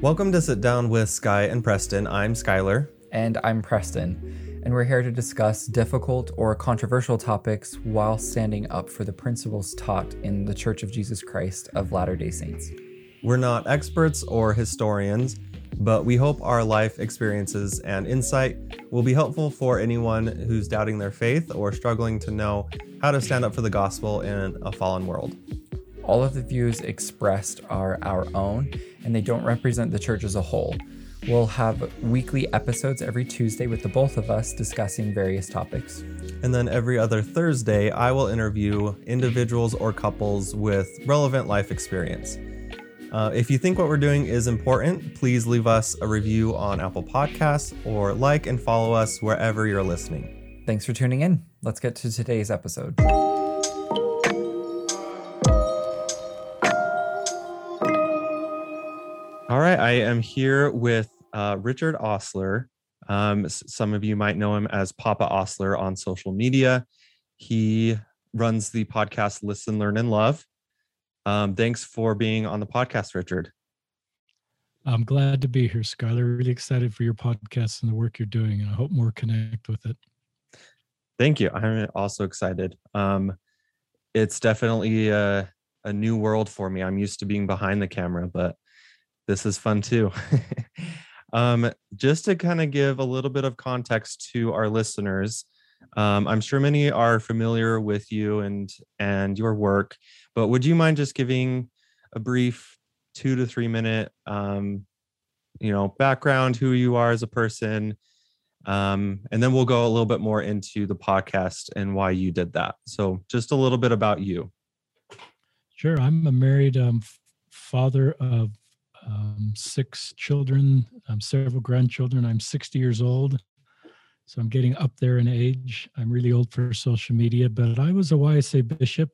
Welcome to Sit Down with Sky and Preston. I'm Skylar. And I'm Preston. And we're here to discuss difficult or controversial topics while standing up for the principles taught in the Church of Jesus Christ of Latter day Saints. We're not experts or historians, but we hope our life experiences and insight will be helpful for anyone who's doubting their faith or struggling to know how to stand up for the gospel in a fallen world. All of the views expressed are our own, and they don't represent the church as a whole. We'll have weekly episodes every Tuesday with the both of us discussing various topics. And then every other Thursday, I will interview individuals or couples with relevant life experience. Uh, if you think what we're doing is important, please leave us a review on Apple Podcasts or like and follow us wherever you're listening. Thanks for tuning in. Let's get to today's episode. All right, I am here with uh, Richard Ostler. Um, some of you might know him as Papa Ostler on social media. He runs the podcast Listen, Learn, and Love. Um, thanks for being on the podcast, Richard. I'm glad to be here, Skylar. Really excited for your podcast and the work you're doing, and I hope more connect with it. Thank you. I'm also excited. Um, it's definitely a, a new world for me. I'm used to being behind the camera, but this is fun too. um, just to kind of give a little bit of context to our listeners, um, I'm sure many are familiar with you and and your work, but would you mind just giving a brief two to three minute, um, you know, background, who you are as a person, um, and then we'll go a little bit more into the podcast and why you did that. So, just a little bit about you. Sure. I'm a married um, father of um, six children, um, several grandchildren. I'm 60 years old. So I'm getting up there in age. I'm really old for social media, but I was a YSA bishop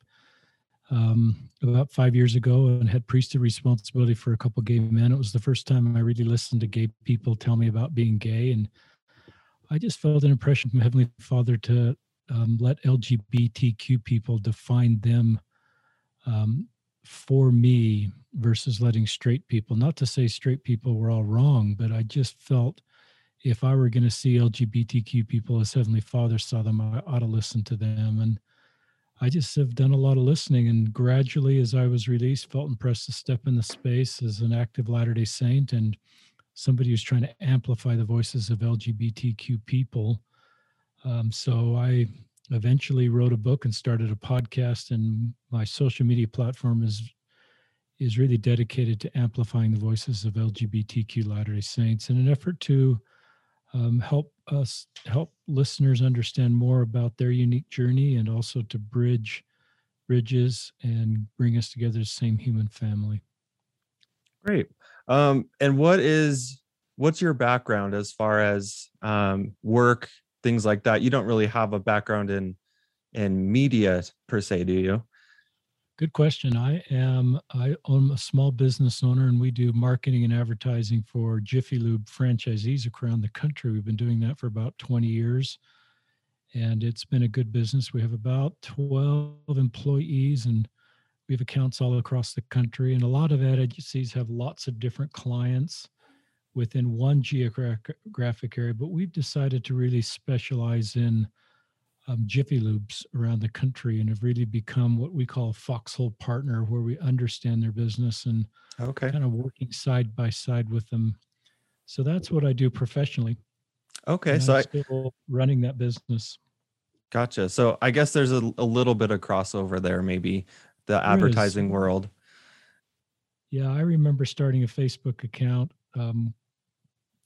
um, about five years ago and had priesthood responsibility for a couple gay men. It was the first time I really listened to gay people tell me about being gay. And I just felt an impression from Heavenly Father to um, let LGBTQ people define them um, for me versus letting straight people. Not to say straight people were all wrong, but I just felt if I were going to see LGBTQ people as Heavenly Father saw them, I ought to listen to them. And I just have done a lot of listening. And gradually, as I was released, felt impressed to step in the space as an active Latter day Saint and somebody who's trying to amplify the voices of LGBTQ people. Um, so I eventually wrote a book and started a podcast and my social media platform is is really dedicated to amplifying the voices of lgbtq latter-day saints in an effort to um, help us help listeners understand more about their unique journey and also to bridge bridges and bring us together the same human family Great. Um, and what is what's your background as far as um, work, things like that? You don't really have a background in in media per se, do you? Good question. I am I own a small business owner and we do marketing and advertising for Jiffy Lube franchisees around the country. We've been doing that for about 20 years and it's been a good business. We have about 12 employees and we have accounts all across the country and a lot of ad agencies have lots of different clients within one geographic area, but we've decided to really specialize in um, Jiffy Lubes around the country and have really become what we call a foxhole partner where we understand their business and Okay. kind of working side by side with them. So that's what I do professionally. Okay. and So I'm I still running that business. gotcha. So I guess there's a, a little bit of crossover there, maybe the There is. advertising world. Yeah, I remember starting a Facebook account um,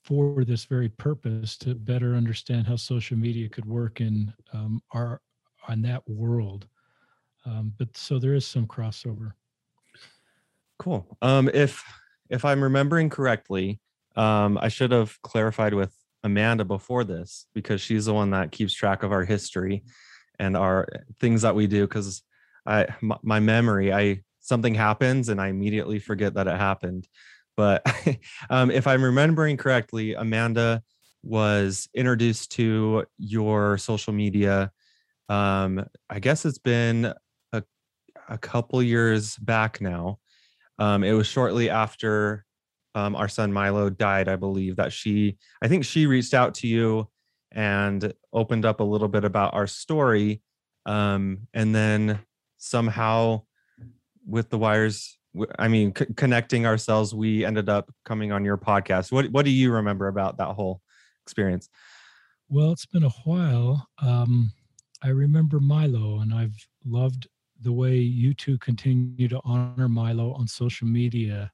for this very purpose to better understand how social media could work in um, our on that world. Um, but so there is some crossover. Cool. Um, if if I'm remembering correctly, um, I should have clarified with Amanda before this because she's the one that keeps track of our history and our things that we do. Because I my, my memory, I something happens and I immediately forget that it happened. But um, if I'm remembering correctly, Amanda was introduced to your social media. Um, I guess it's been a, a couple years back now. Um, it was shortly after um, our son Milo died, I believe that she, I think she reached out to you and opened up a little bit about our story. Um, and then somehow with the wires, I mean, c- connecting ourselves, we ended up coming on your podcast. What, what do you remember about that whole experience? Well, it's been a while. Um, I remember Milo, and I've loved the way you two continue to honor Milo on social media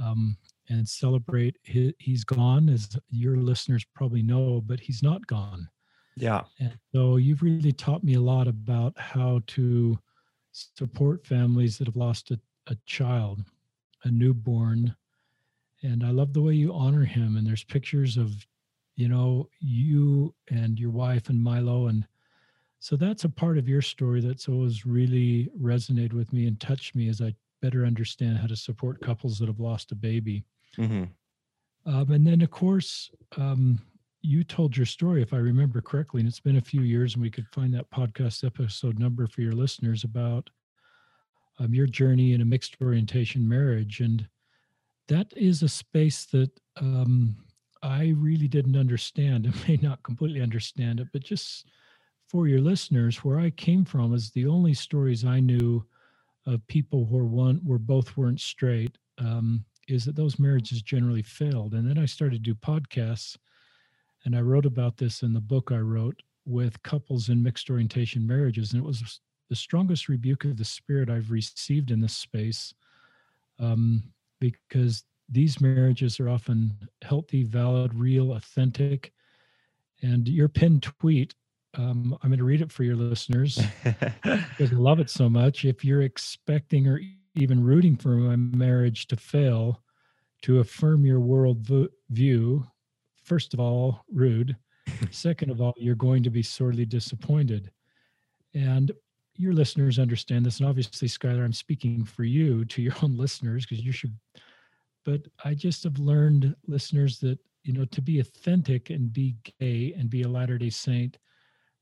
um, and celebrate. His, he's gone, as your listeners probably know, but he's not gone. Yeah. And so you've really taught me a lot about how to support families that have lost a, a child, a newborn. And I love the way you honor him. And there's pictures of, you know, you and your wife and Milo and so that's a part of your story that's always really resonated with me and touched me as I better understand how to support couples that have lost a baby. Mm-hmm. Um, and then, of course, um, you told your story, if I remember correctly, and it's been a few years, and we could find that podcast episode number for your listeners about um, your journey in a mixed orientation marriage. And that is a space that um, I really didn't understand and may not completely understand it, but just for your listeners, where I came from is the only stories I knew of people who were one were both weren't straight. Um, is that those marriages generally failed, and then I started to do podcasts, and I wrote about this in the book I wrote with couples in mixed orientation marriages, and it was the strongest rebuke of the spirit I've received in this space, um, because these marriages are often healthy, valid, real, authentic. And your pinned tweet um, I'm going to read it for your listeners because I love it so much. If you're expecting or even rooting for my marriage to fail, to affirm your world view, first of all, rude. Second of all, you're going to be sorely disappointed. And your listeners understand this. And obviously, Skylar, I'm speaking for you to your own listeners because you should. But I just have learned, listeners, that, you know, to be authentic and be gay and be a Latter day Saint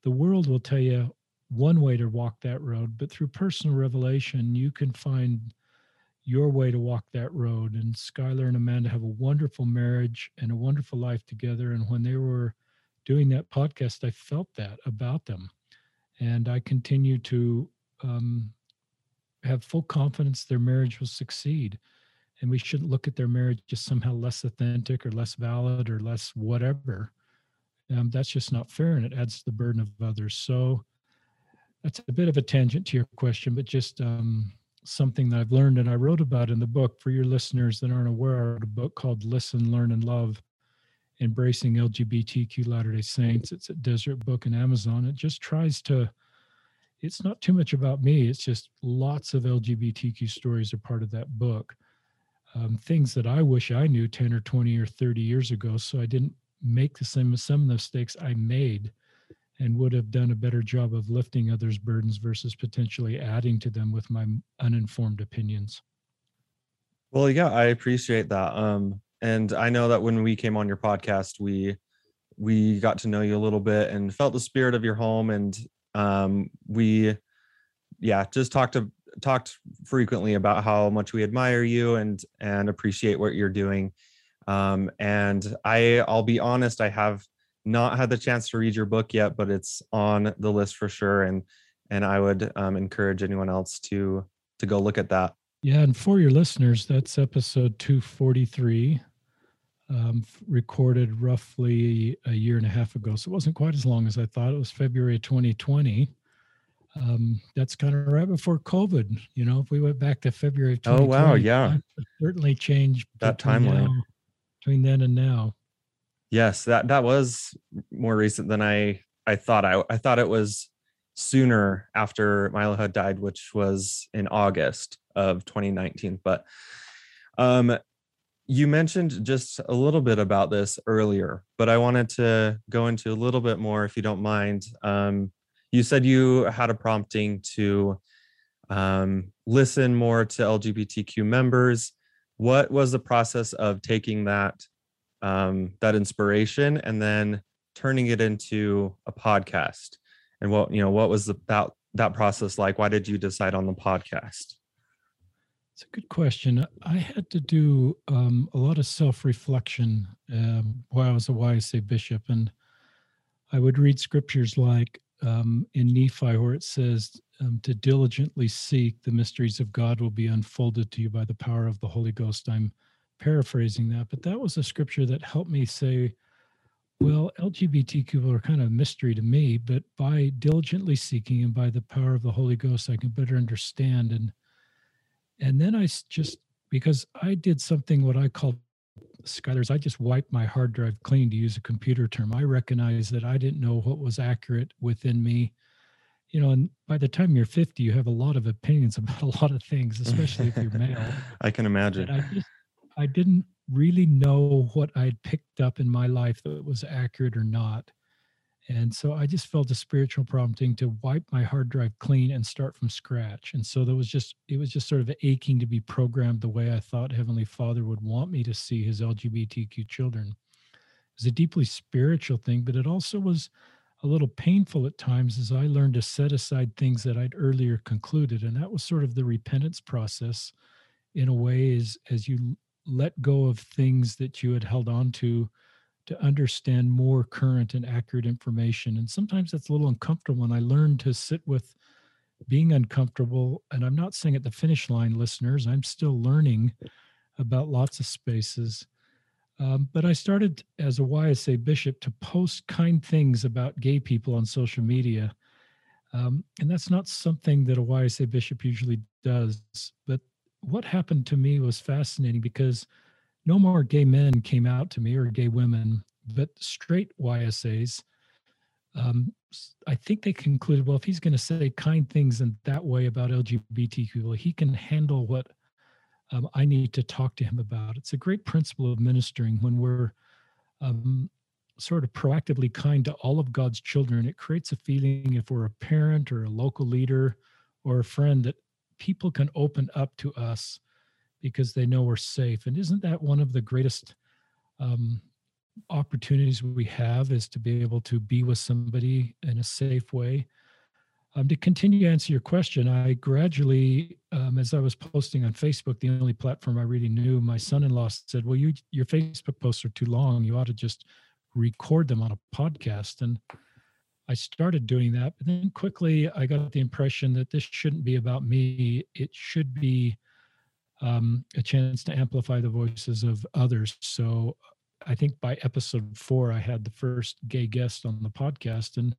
the world will tell you one way to walk that road, but through personal revelation, you can find your way to walk that road. And Skylar and Amanda have a wonderful marriage and a wonderful life together. And when they were doing that podcast, I felt that about them. And I continue to um, have full confidence their marriage will succeed. And we shouldn't look at their marriage just somehow less authentic or less valid or less whatever um, that's just not fair and it adds to the burden of others. So that's a bit of a tangent to your question, but just um, something that I've learned and I wrote about in the book for your listeners that aren't aware. I wrote a book called Listen, Learn, and Love Embracing LGBTQ Latter day Saints. It's a Deseret Book and Amazon. It just tries to, it's not too much about me, it's just lots of LGBTQ stories are part of that book. Um, things that I wish I knew 10 or 20 or 30 years ago. So I didn't make the same some of the mistakes I made and would have done a better job of lifting others' burdens versus potentially adding to them with my uninformed opinions. Well, yeah, I appreciate that. Um, and I know that when we came on your podcast, we we got to know you a little bit and felt the spirit of your home, and um, we, yeah, just talked to talked frequently about how much we admire you and and appreciate what you're doing um, and I, I'll be honest, I have not had the chance to read your book yet, but it's on the list for sure. And and I would um, encourage anyone else to to go look at that. Yeah, and for your listeners, that's episode 243, um, recorded roughly a year and a half ago. So it wasn't quite as long as I thought. It was February 2020. Um, that's kind of right before COVID. You know, if we went back to February. Oh wow, yeah, certainly changed that timeline. Now between then and now. Yes, that that was more recent than I I thought. I I thought it was sooner after Milo had died, which was in August of 2019. But um, you mentioned just a little bit about this earlier, but I wanted to go into a little bit more, if you don't mind. Um, you said you had a prompting to um, listen more to LGBTQ members. What was the process of taking that um, that inspiration and then turning it into a podcast? And what you know what was the, that that process like? Why did you decide on the podcast It's a good question. I had to do um, a lot of self reflection um, while I was a YSA bishop, and I would read scriptures like um, in Nephi, where it says, um, To diligently seek the mysteries of God will be unfolded to you by the power of the Holy Ghost. I'm paraphrasing that, but that was a scripture that helped me say, well, LGBTQ are kind of a mystery to me, but by diligently seeking and by the power of the Holy Ghost, I can better understand. And and then I just because I did something what I call Skylar's, I just wiped my hard drive clean to use a computer term. I recognized that I didn't know what was accurate within me. You know, and by the time you're 50, you have a lot of opinions about a lot of things, especially if you're male. I can imagine. And I just I didn't really know what I'd picked up in my life that was accurate or not. And so I just felt a spiritual prompting to wipe my hard drive clean and start from scratch. And so there was just, it was just sort of aching to be programmed the way I thought Heavenly Father would want me to see his LGBTQ children. It was a deeply spiritual thing, but it also was a little painful at times as I learned to set aside things that I'd earlier concluded. And that was sort of the repentance process in a way as, as you let go of things that you had held on to to understand more current and accurate information. And sometimes that's a little uncomfortable. And I learned to sit with being uncomfortable. And I'm not saying at the finish line, listeners, I'm still learning about lots of spaces. Um, but I started as a YSA bishop to post kind things about gay people on social media. Um, and that's not something that a YSA bishop usually does. But what happened to me was fascinating because no more gay men came out to me or gay women, but straight YSAs. Um, I think they concluded, well, if he's going to say kind things in that way about LGBTQ, people, he can handle what um, I need to talk to him about. It's a great principle of ministering when we're um, sort of proactively kind to all of God's children. It creates a feeling if we're a parent or a local leader or a friend that people can open up to us because they know we're safe. And isn't that one of the greatest um, opportunities we have is to be able to be with somebody in a safe way? Um, to continue to answer your question, I gradually, um, as I was posting on Facebook, the only platform I really knew, my son-in-law said, "Well, you your Facebook posts are too long. You ought to just record them on a podcast." And I started doing that, but then quickly I got the impression that this shouldn't be about me. It should be um, a chance to amplify the voices of others. So I think by episode four, I had the first gay guest on the podcast, and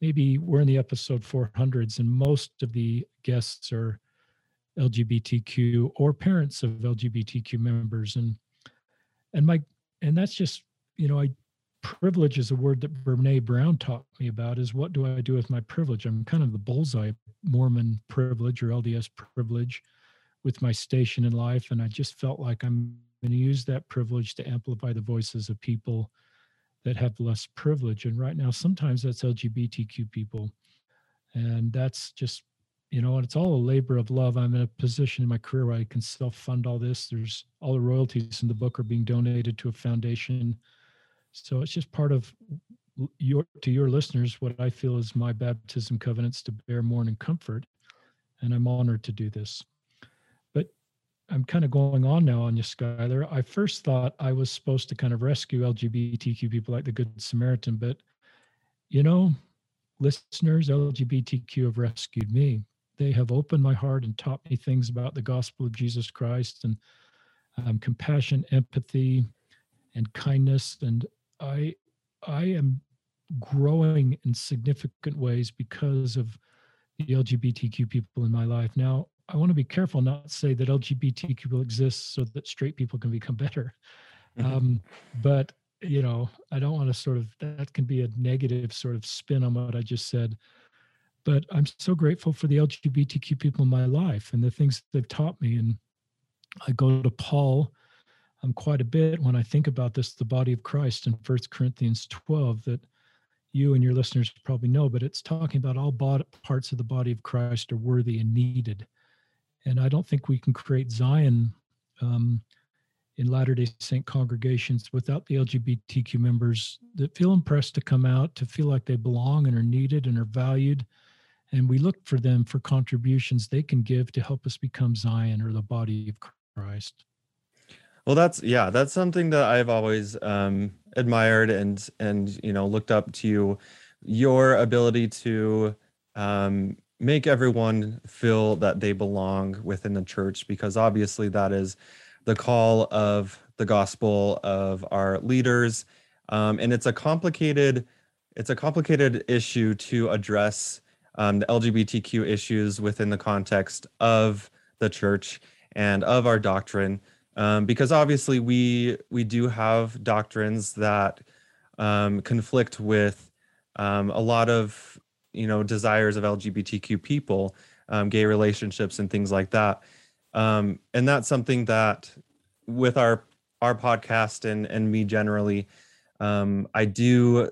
maybe we're in the episode 400s, and most of the guests are LGBTQ or parents of LGBTQ members, and and my and that's just you know I privilege is a word that Brene Brown taught me about. Is what do I do with my privilege? I'm kind of the bullseye Mormon privilege or LDS privilege with my station in life. And I just felt like I'm going to use that privilege to amplify the voices of people that have less privilege. And right now, sometimes that's LGBTQ people. And that's just, you know, and it's all a labor of love. I'm in a position in my career where I can self fund all this. There's all the royalties in the book are being donated to a foundation. So it's just part of your to your listeners what I feel is my baptism covenants to bear mourn and comfort. And I'm honored to do this. I'm kind of going on now on you, Skylar. I first thought I was supposed to kind of rescue LGBTQ people like the Good Samaritan, but you know, listeners, LGBTQ have rescued me. They have opened my heart and taught me things about the gospel of Jesus Christ and um, compassion, empathy, and kindness. And I, I am growing in significant ways because of the LGBTQ people in my life. Now, I want to be careful not to say that LGBTQ will exist so that straight people can become better. Mm-hmm. Um, but you know, I don't want to sort of that can be a negative sort of spin on what I just said. But I'm so grateful for the LGBTQ people in my life and the things they've taught me. And I go to Paul um, quite a bit when I think about this, the body of Christ in First Corinthians 12, that you and your listeners probably know, but it's talking about all parts of the body of Christ are worthy and needed. And I don't think we can create Zion um, in Latter day Saint congregations without the LGBTQ members that feel impressed to come out, to feel like they belong and are needed and are valued, and we look for them for contributions they can give to help us become Zion or the body of Christ. Well, that's yeah, that's something that I've always um, admired and and you know looked up to you, your ability to um, make everyone feel that they belong within the church, because obviously that is the call of the gospel of our leaders, um, and it's a complicated it's a complicated issue to address um, the LGBTQ issues within the context of the church and of our doctrine, um, because obviously we we do have doctrines that um, conflict with um, a lot of you know desires of LGBTQ people, um, gay relationships and things like that, um, and that's something that with our our podcast and and me generally, I do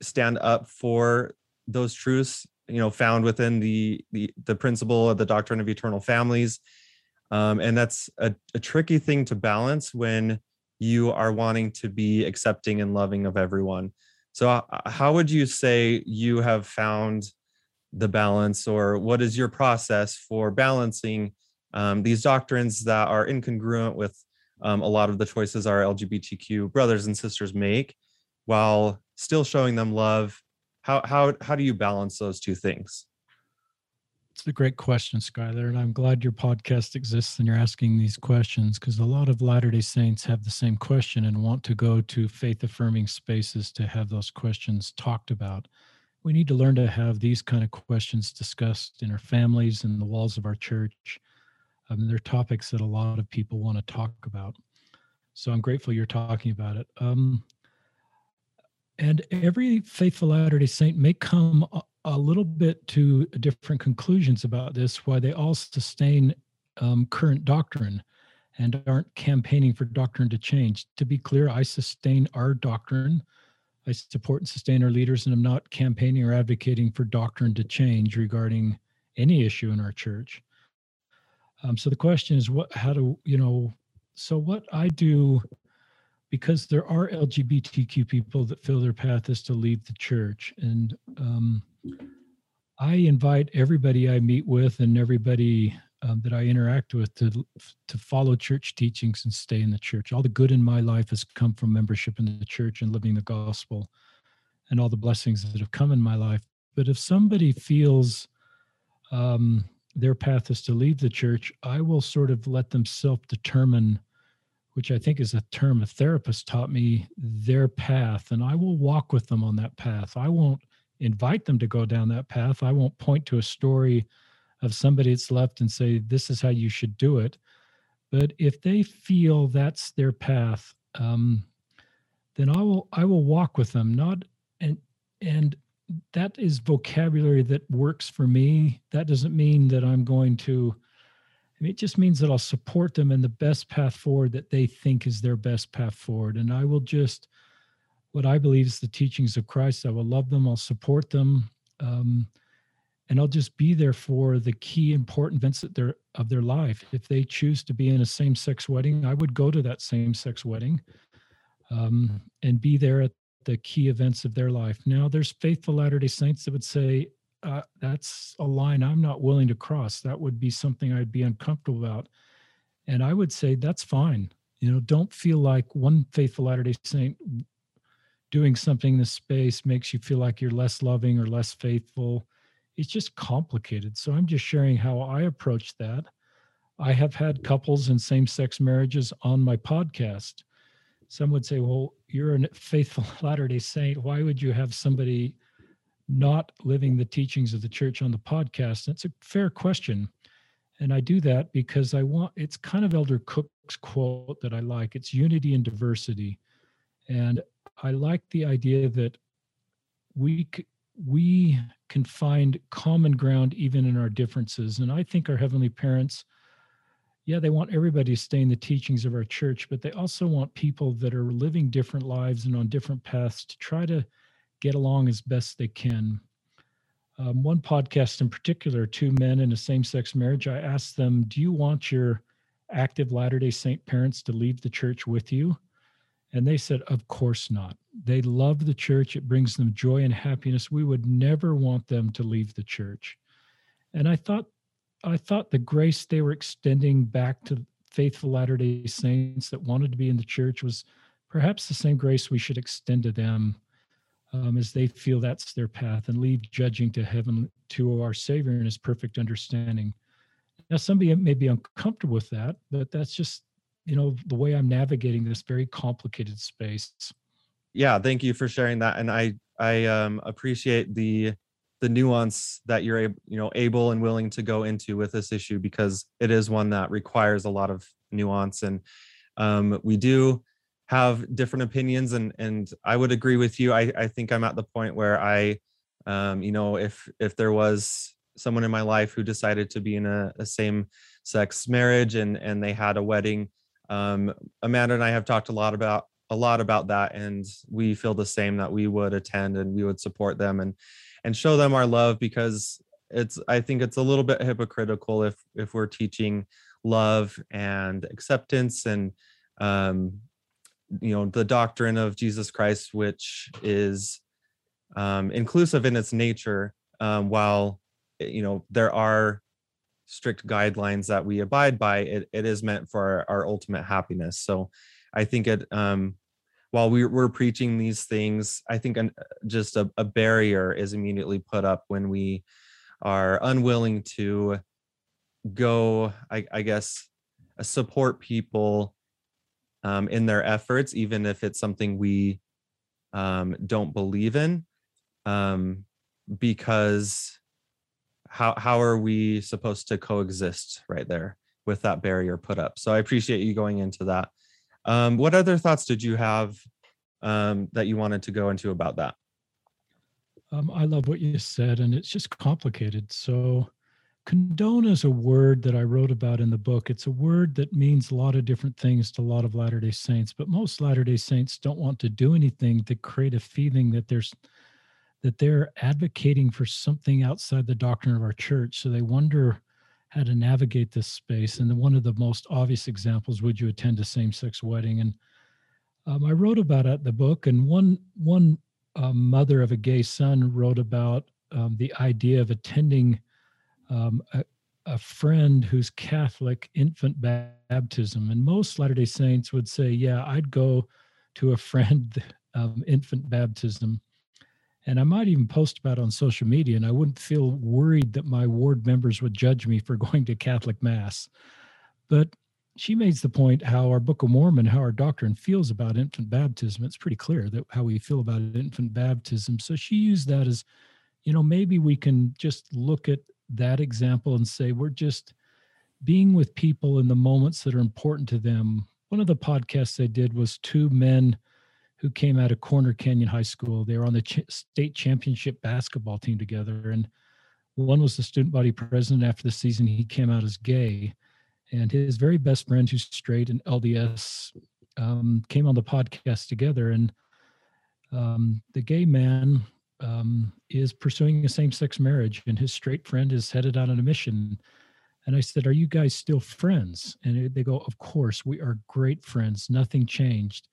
stand up for those truths you know found within the the, the principle of the doctrine of eternal families. Um, and that's a, a tricky thing to balance when you are wanting to be accepting and loving of everyone so uh, how would you say you have found the balance or what is your process for balancing um, these doctrines that are incongruent with um, a lot of the choices our lgbtq brothers and sisters make while still showing them love? How how how do you balance those two things it's a great question skylar and i'm glad your podcast exists and you're asking these questions because a lot of latter day saints have the same question and want to go to faith affirming spaces to have those questions talked about. We need to learn to have these kind of questions discussed in our families and the walls of our church. Um, they're topics that a lot of people want to talk about. So i'm grateful you're talking about it. Um, and every faithful Latter day Saint may come a, little bit to different conclusions about this, why they all sustain um, current doctrine and aren't campaigning for doctrine to change. To be clear, I sustain our doctrine. I support and sustain our leaders, and I'm not campaigning or advocating for doctrine to change regarding any issue in our church. Um, so the question is, what? How do you know? So what I do because there are LGBTQ people that feel their path is to leave the church. And um, I invite everybody I meet with and everybody um, that I interact with to to follow church teachings and stay in the church. All the good in my life has come from membership in the church and living the gospel, and all the blessings that have come in my life. But if somebody feels um, their path is to leave the church, I will sort of let them self determine which I think is a term a therapist taught me, their path. And I will walk with them on that path. I won't invite them to go down that path. I won't point to a story of somebody that's left and say, this is how you should do it. But if they feel that's their path, um, then I will I will walk with them. Not and and that is vocabulary that works for me. That doesn't mean that I'm going to I mean, it just means that I'll support them in the best path forward that they think is their best path forward. And I will just, what I believe is the teachings of Christ, I will love them, I'll support them. Um, and I'll just be there for the key important events that they're, of their life. If they choose to be in a same sex wedding, I would go to that same sex wedding um, and be there at the key events of their life. Now, there's faithful Latter day Saints that would say, uh, that's a line I'm not willing to cross. That would be something I'd be uncomfortable about. And I would say that's fine. You know, don't feel like one faithful Latter day Saint doing something in the space makes you feel like you're less loving or less faithful. It's just complicated. So I'm just sharing how I approach that. I have had couples in same sex marriages on my podcast. Some would say, well, you're a faithful Latter day Saint. Why would you have somebody not living the teachings of the church on the podcast? That's a fair question. And I do that because I want it's kind of Elder Cook's quote that I like. It's unity and diversity. And I like the idea that we we can find common ground even in our differences. And I think our heavenly parents yeah, they want everybody to stay in the teachings of our church, but they also want people that are living different lives and on different paths to try to get along as best they can. Um, one podcast in particular, two men in a same sex marriage, I asked them, Do you want your active Latter day Saint parents to leave the church with you? And they said, Of course not. They love the church, it brings them joy and happiness. We would never want them to leave the church. And I thought, I thought the grace they were extending back to faithful Latter day Saints that wanted to be in the church was perhaps the same grace we should extend to them um, as they feel that's their path and leave judging to heaven to our Savior and his perfect understanding. Now, somebody may be uncomfortable with that, but that's just, you know, the way I'm navigating this very complicated space. Yeah, thank you for sharing that. And I I um, appreciate the the nuance that you're able, you know, able and willing to go into with this issue because it is one that requires a lot of nuance. And um, we do have different opinions and and I would agree with you. I, I think I'm at the point where I um, you know, if if there was someone in my life who decided to be in a, a same sex marriage and and they had a wedding, um, Amanda and I have talked a lot about a lot about that and we feel the same that we would attend and we would support them and and show them our love because it's I think it's a little bit hypocritical if if we're teaching love and acceptance and um you know the doctrine of jesus christ which is um, inclusive in its nature um, while you know there are strict guidelines that we abide by it, it is meant for our, our ultimate happiness. So i think it um, while we, we're preaching these things i think an, just a, a barrier is immediately put up when we are unwilling to go i, I guess support people um, in their efforts, even if it's something we um, don't believe in, um, because how how are we supposed to coexist right there with that barrier put up? So I appreciate you going into that. Um, what other thoughts did you have um, that you wanted to go into about that? Um, I love what you said, and it's just complicated. So condone is a word that I wrote about in the book. It's a word that means a lot of different things to a lot of Latter day Saints, but most Latter day Saints don't want to do anything to create a feeling that there's that they're advocating for something outside the doctrine of our church. So they wonder how to navigate this space. And one of the most obvious examples: would you attend a same-sex wedding? And um, I wrote about it in the book, and one one uh, mother of a gay son wrote about um, the idea of attending um, a, a, friend who's Catholic infant baptism. And most Latter day Saints would say, Yeah, I'd go to a friend um, infant baptism. And I might even post about on social media, and I wouldn't feel worried that my ward members would judge me for going to Catholic Mass. But she makes the point how our Book of Mormon, how our doctrine feels about infant baptism. It's pretty clear that how we feel about infant baptism. So she used that as, you know, maybe we can just look at that example and say we're just being with people in the moments that are important to them. One of the podcasts I did was two men who came out of Corner Canyon High School. They were on the ch- state championship basketball team together. And one was the student body president. After the season, he came out as gay. And his very best friend, who's straight and LDS, um, came on the podcast together. And um, the gay man um, is pursuing a same-sex marriage, and his straight friend is headed on a mission. And I said, "Are you guys still friends?" And they go, "Of course, we are great friends. Nothing changed."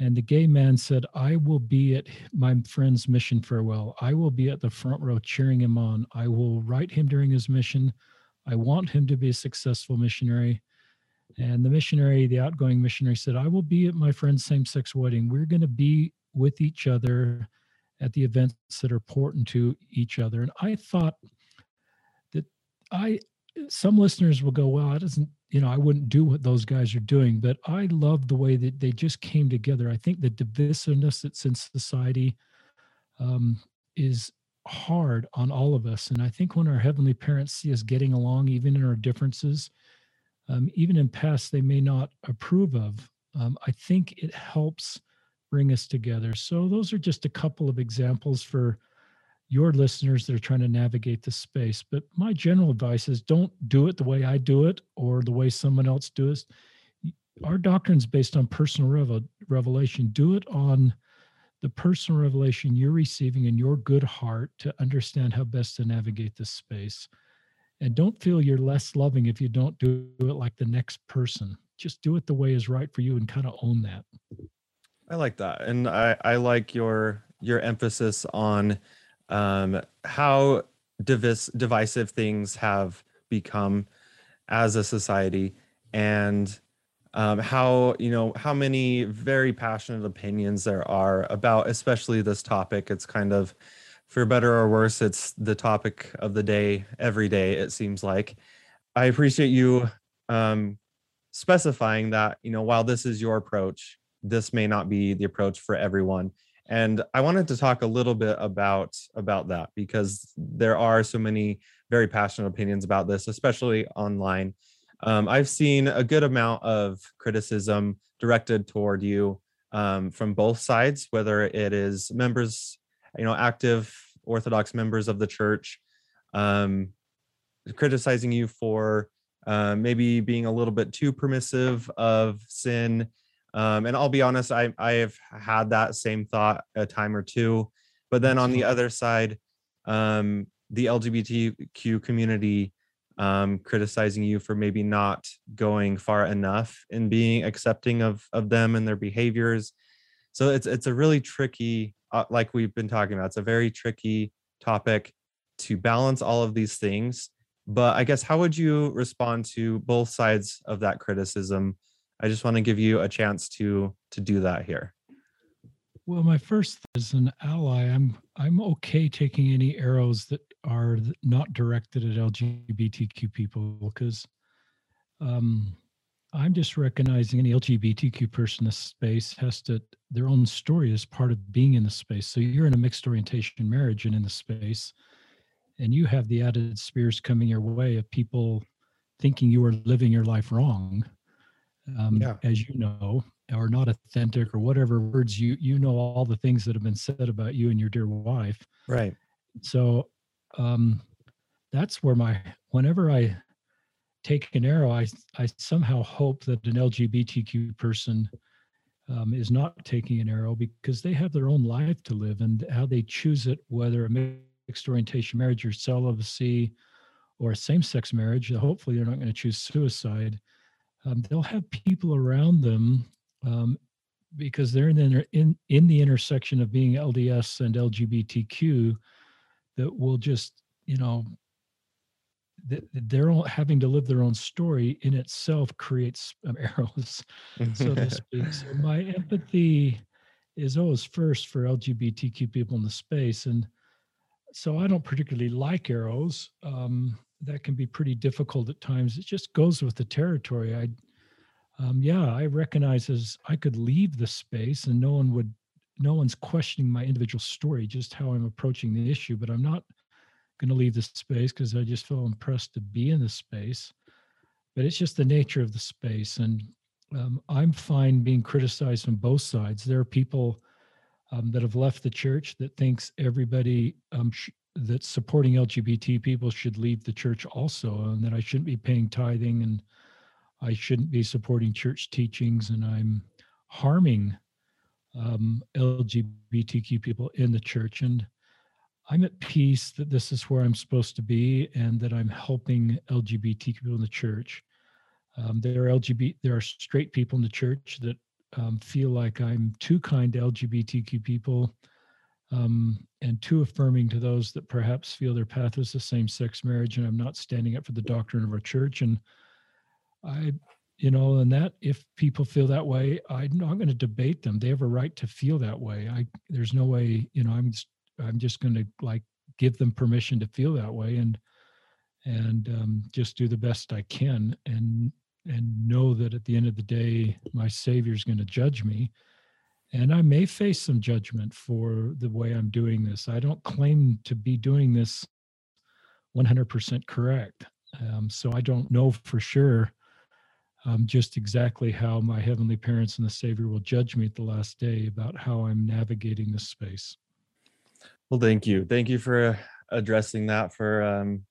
And the gay man said, I will be at my friend's mission farewell. I will be at the front row cheering him on. I will write him during his mission. I want him to be a successful missionary. And the missionary, the outgoing missionary, said, I will be at my friend's same sex wedding. We're going to be with each other at the events that are important to each other. And I thought that I, some listeners will go, well, it doesn't, you know, I wouldn't do what those guys are doing, but I love the way that they just came together. I think the divisiveness that's in society um, is hard on all of us. And I think when our heavenly parents see us getting along, even in our differences, um, even in past they may not approve of, um, I think it helps bring us together. So, those are just a couple of examples for your listeners that are trying to navigate the space. But my general advice is don't do it the way I do it or the way someone else does. Our doctrine is based on personal revel- revelation. Do it on the personal revelation you're receiving in your good heart to understand how best to navigate this space. And don't feel you're less loving if you don't do it like the next person. Just do it the way is right for you and kind of own that. I like that, and I I like your your emphasis on um, how divis- divisive things have become as a society and um, how you know how many very passionate opinions there are about especially this topic. It's kind of for better or worse it's the topic of the day every day it seems like. I appreciate you um, specifying that you know while this is your approach this may not be the approach for everyone and i wanted to talk a little bit about about that because there are so many very passionate opinions about this especially online. Um, i've seen a good amount of criticism directed toward you um, from both sides whether it is members you know active orthodox members of the church um, criticizing you for uh, maybe being a little bit too permissive of sin um, and I'll be honest, I I have had that same thought a time or two. But then on the other side, um, the LGBTQ community um, criticizing you for maybe not going far enough in being accepting of of them and their behaviors. So it's it's a really tricky, uh, like we've been talking about. It's a very tricky topic to balance all of these things. But I guess how would you respond to both sides of that criticism? I just want to give you a chance to to do that here. Well, my first as an ally, I'm I'm okay taking any arrows that are not directed at LGBTQ people because um, I'm just recognizing any LGBTQ person in this space has to their own story is part of being in the space. So you're in a mixed orientation marriage and in the space, and you have the added spears coming your way of people thinking you are living your life wrong um, yeah. as you know, or not authentic or whatever words you you know all the things that have been said about you and your dear wife. Right. So um, that's where my whenever I take an arrow, I I somehow hope that an LGBTQ person um, is not taking an arrow because they have their own life to live and how they choose it, whether a mixed orientation marriage or celibacy or a same-sex marriage. Hopefully, they're not going to choose suicide um, they'll have people around them um, because they're in the, in in the intersection of being LDS and LGBTQ that will just you know they're all having to live their own story in itself creates um, arrows. So to speak so my empathy is always first for lgbtq people in the space. And so i don't particularly like arrows um, that can be pretty difficult at times. It just goes with the territory. I, um, yeah, I recognize as I could leave the space and no one would, no one's questioning my individual story, just how I'm approaching the issue. But I'm not going to leave the space because I just feel impressed to be in the space. But it's just the nature of the space, and um, I'm fine being criticized from both sides. There are people um, that have left the church that thinks everybody um, sh- that supporting LGBT people should leave the church also, and that I shouldn't be paying tithing and I shouldn't be supporting church teachings, and I'm harming um, LGBTQ people in the church. And I'm at peace that this is where I'm supposed to be, and that I'm helping LGBTQ people in the church. Um, there are LGBT, there are straight people in the church that um, feel like I'm too kind to LGBTQ people um, and too affirming to those that perhaps feel their path is the same sex marriage and i'm not standing up for the doctrine of our church. And i you know and that if people feel that way i'm not going to debate them. They have a right to feel that way. I there's no way you know i'm just, i'm just going to like give them permission to feel that way and and um, just do the best i can and and know that at the end of the day my savior's going to judge me and I may face some judgment for the way I'm doing this. I don't claim to be doing this 100% correct. Um, so I don't know for sure um, just exactly how my heavenly parents and the Savior will judge me at the last day about how I'm navigating this space. Well, thank you. Thank you for addressing that, for um,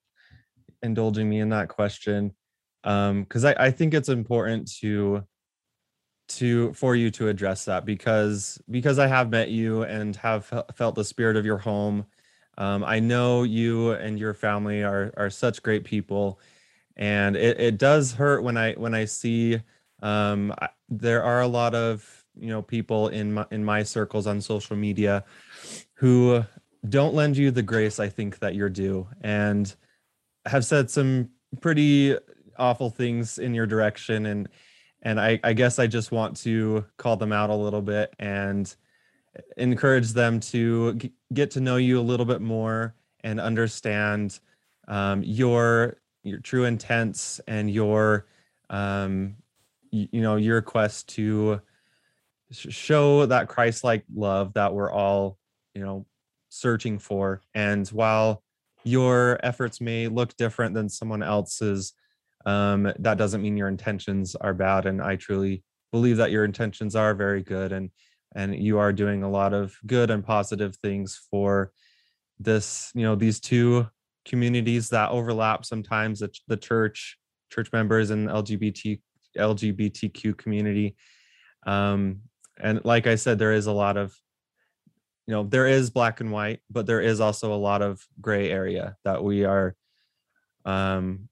indulging me in that question. Because um, I, I think it's important to to for you to address that because because I have met you and have felt the spirit of your home. Um, I know you and your family are are such great people, and it, it does hurt when I when I see um, I, there are a lot of you know people in my in my circles on social media who don't lend you the grace I think that you're due and have said some pretty awful things in your direction and and I, I guess I just want to call them out a little bit and encourage them to g- get to know you a little bit more and understand um, your your true intents and your um, you, you know your quest to show that Christ-like love that we're all you know searching for. And while your efforts may look different than someone else's, um, that doesn't mean your intentions are bad. And I truly believe that your intentions are very good and and you are doing a lot of good and positive things for this you know these two communities that overlap sometimes the, the church church members and lgbt lgbtq community um and like i said there is a lot of you know there is black and white but there is also a lot of gray area that we are um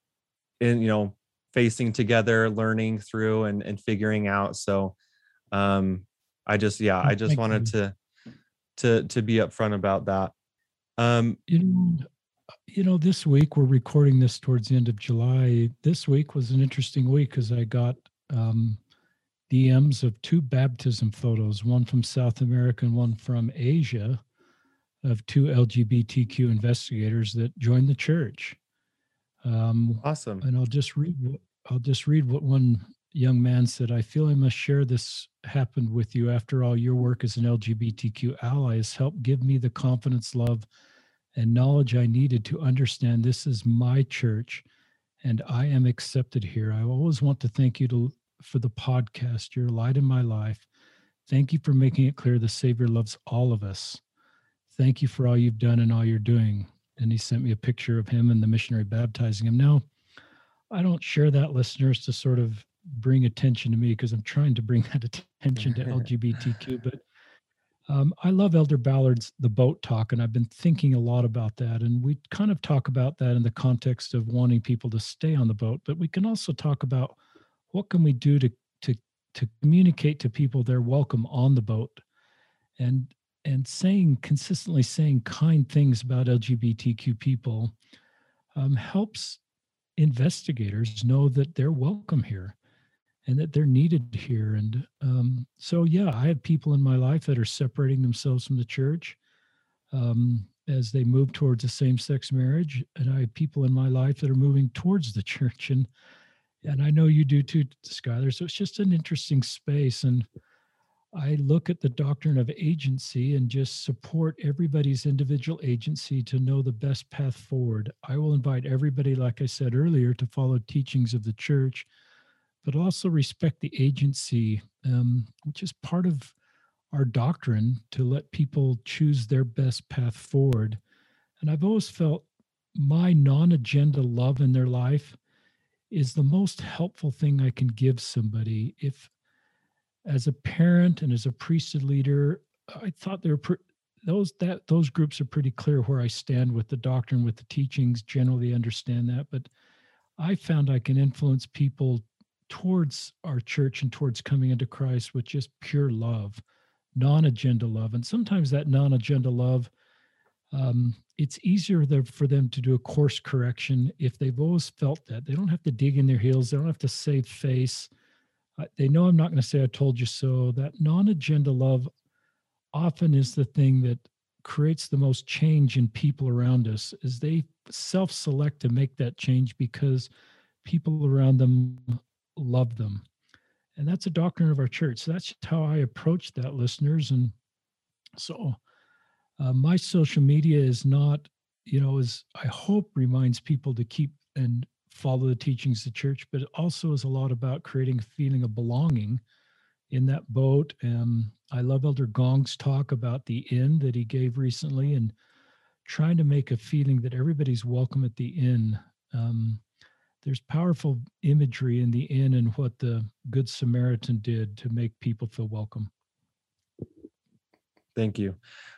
in you know facing together learning through and and figuring out so um i just yeah i just wanted to to to be upfront about that um You know, you know, this week we're recording this towards the end of July. This week was an interesting week because I got um, DMs of two baptism photos, one from South America and one from Asia, of two LGBTQ investigators that joined the church. Um, awesome and I'll just read. what- I'll just read what one young man said. I feel I must share this happened with you. After all, your work as an LGBTQ ally has helped give me the confidence, love, and knowledge I needed to understand this is my church, and I am accepted here. I always want to thank you to, for the podcast. You're a light in my life. Thank you for making it clear the Savior loves all of us. Thank you for all you've done and all you're doing. And he sent me a picture of him and the missionary baptizing him. Now, I don't share that, listeners, to sort of bring attention to me because I'm trying to bring that attention to LGBTQ. But um, I love Elder Ballard's The Boat Talk, and I've been thinking a lot about that. And we kind of talk about that in the context of wanting people to stay on the boat, but we can also talk about what can we do to to to communicate to people they're welcome on the boat, and and saying consistently saying kind things about LGBTQ people um, helps investigators know that they're welcome here and that they're needed here. And um, so, yeah, I have people in my life that are separating themselves from the church um, as they move towards a same-sex marriage, and I have people in my life that are moving towards the church. And and I know you do too, Skylar. So it's just an interesting space. And I look at the doctrine of agency and just support everybody's individual agency to know the best path forward. I will invite everybody, like I said earlier, to follow teachings of the church, but also respect the agency, um, which is part of our doctrine to let people choose their best path forward. And I've always felt my non agenda love in their life is the most helpful thing I can give somebody. If as a parent and as a priesthood leader, I thought they were pre- those that those groups are pretty clear where I stand with the doctrine, with the teachings. Generally, understand that, but I found I can influence people towards our church and towards coming into Christ with just pure love, non-agenda love, and sometimes that non-agenda love. Um, it's easier there for them to do a course correction if they've always felt that they don't have to dig in their heels they don't have to save face they know i'm not going to say i told you so that non-agenda love often is the thing that creates the most change in people around us is they self-select to make that change because people around them love them. And that's a doctrine of our church. So that's how i approach that listeners. And so uh, my social media is not you know is i hope reminds people to keep and follow the teachings of the church but it also is a lot about creating a feeling of belonging in that boat. Um, i love elder gong's talk about the inn that he gave recently and trying to make a feeling that everybody's welcome at the inn. Um, there's powerful imagery in the inn and what the good samaritan did to make people feel welcome. Thank you.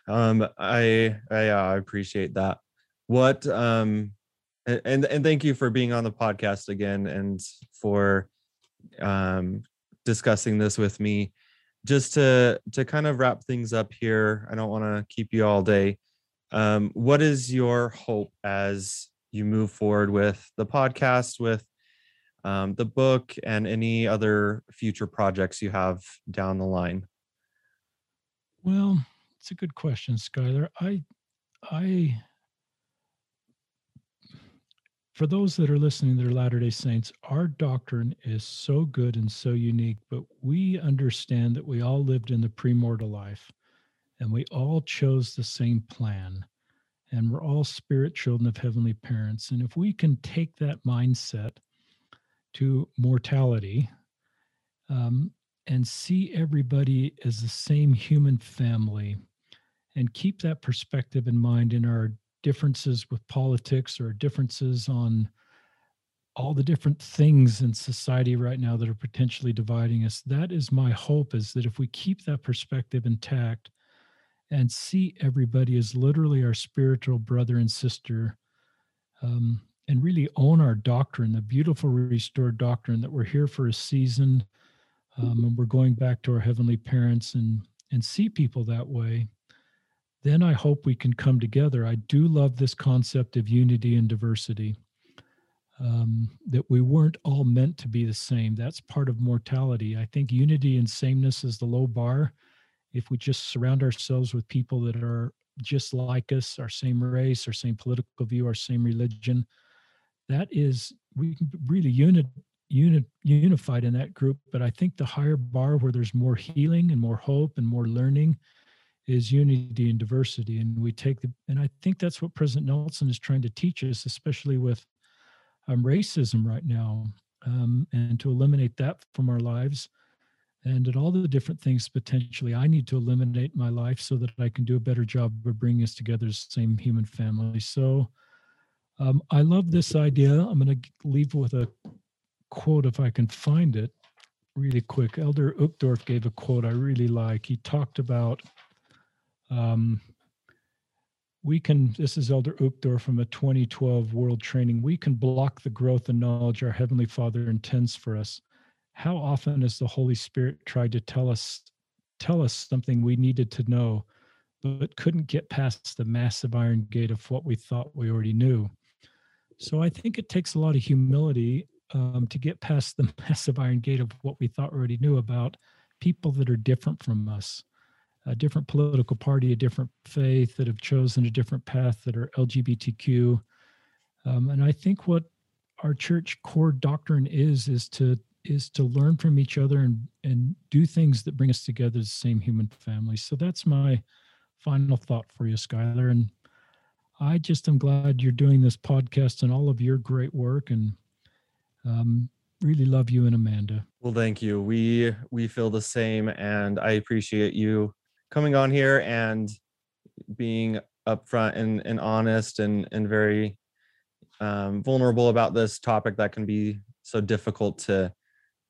Um i i, uh, appreciate that. What um and and thank you for being on the podcast again and for um discussing this with me just to to kind of wrap things up here i don't want to keep you all day um, what is your hope as you move forward with the podcast, with um, the book, and any other future projects you have down the line? Well, it's a good question, Skylar. I, I, for those that are listening, they're Latter day Saints, our doctrine is so good and so unique, but we understand that we all lived in the premortal life and we all chose the same plan and we're all spirit children of heavenly parents. And if we can take that mindset to mortality um, and see everybody as the same human family and keep that perspective in mind in our differences with politics or differences on all the different things in society right now that are potentially dividing us that is my hope is that if we keep that perspective intact and see everybody as literally our spiritual brother and sister um, and really own our doctrine, the beautiful restored doctrine that we're here for a season um, and we're going back to our heavenly parents and and see people that way then i hope we can come together. I do love this concept of unity and diversity um, that we weren't all meant to be the same. That's part of mortality. I think unity and sameness is the low bar. If we just surround ourselves with people that are just like us, our same race, our same political view, our same religion, that is we can really unit, unit unified in that group. But I think the higher bar where there's more healing and more hope and more learning is unity and diversity. And we take the and I think that's what President Nelson is trying to teach us, especially with um, racism right now, um, and to eliminate that from our lives and at all the different things potentially I need to eliminate my life so that I can do a better job of bringing us together as the same human family. So um, I love this idea. I'm going to leave with a quote if I can find it really quick. Elder Uchtdorf gave a quote I really like. He talked about um, we can, this is Elder Uchtdorf from a 2012 World Training, we can block the growth and knowledge our Heavenly Father intends for us. How often has the Holy Spirit tried to tell us tell us something we needed to know, but couldn't get past the massive iron gate of what we thought we already knew? So I think it takes a lot of humility um, to get past the massive iron gate of what we thought we already knew about people that are different from us, a different political party, a different faith that have chosen a different path that are LGBTQ. Um, and I think what our church core doctrine is is to is to learn from each other and and do things that bring us together as the same human family. So that's my final thought for you, Skylar. And I just am glad you're doing this podcast and all of your great work and um, really love you and Amanda. Well, thank you. We we feel the same and I appreciate you coming on here and being upfront and, and honest and and very um, vulnerable about this topic that can be so difficult to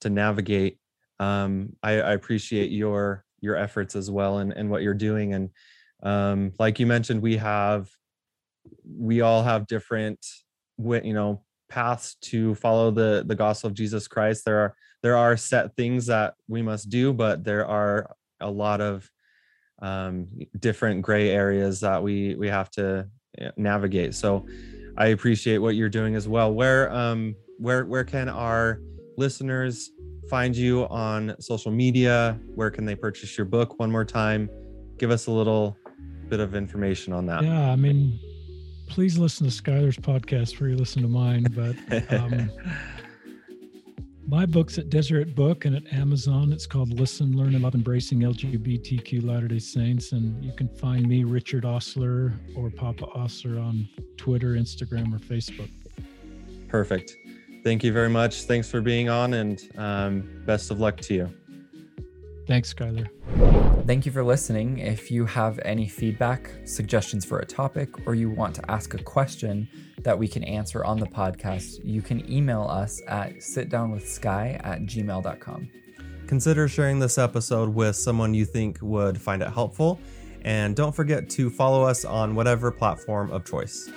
to navigate. Um, I, I, appreciate your your efforts as well and, and what you're doing. And um, like you mentioned, we have we all have different you know paths to follow the the gospel of Jesus Christ. There are there are set things that we must do, but there are a lot of um, different gray areas that we we have to eh, navigate. So I appreciate what you're doing as well. Where um where where can our listeners find you on social media? Where can they purchase your book one more time? Give us a little bit of information on that. Yeah, I mean, please listen to Skylar's podcast before you listen to mine. But um, my book's at Deseret Book and at Amazon. It's called Listen, Learn, and Love Embracing LGBTQ Latter day Saints. And you can find me, Richard Ostler, or Papa Ostler on Twitter, Instagram, or Facebook. Perfect thank you very much. Thanks for being on, and um, best of luck to you. Thanks, Skylar. Thank you for listening. If you have any feedback, suggestions for a topic, or you want to ask a question that we can answer on the podcast, you can email us at sitdownwithsky at gmail.com. Consider sharing this episode with someone you think would find it helpful. And don't forget to follow us on whatever platform of choice.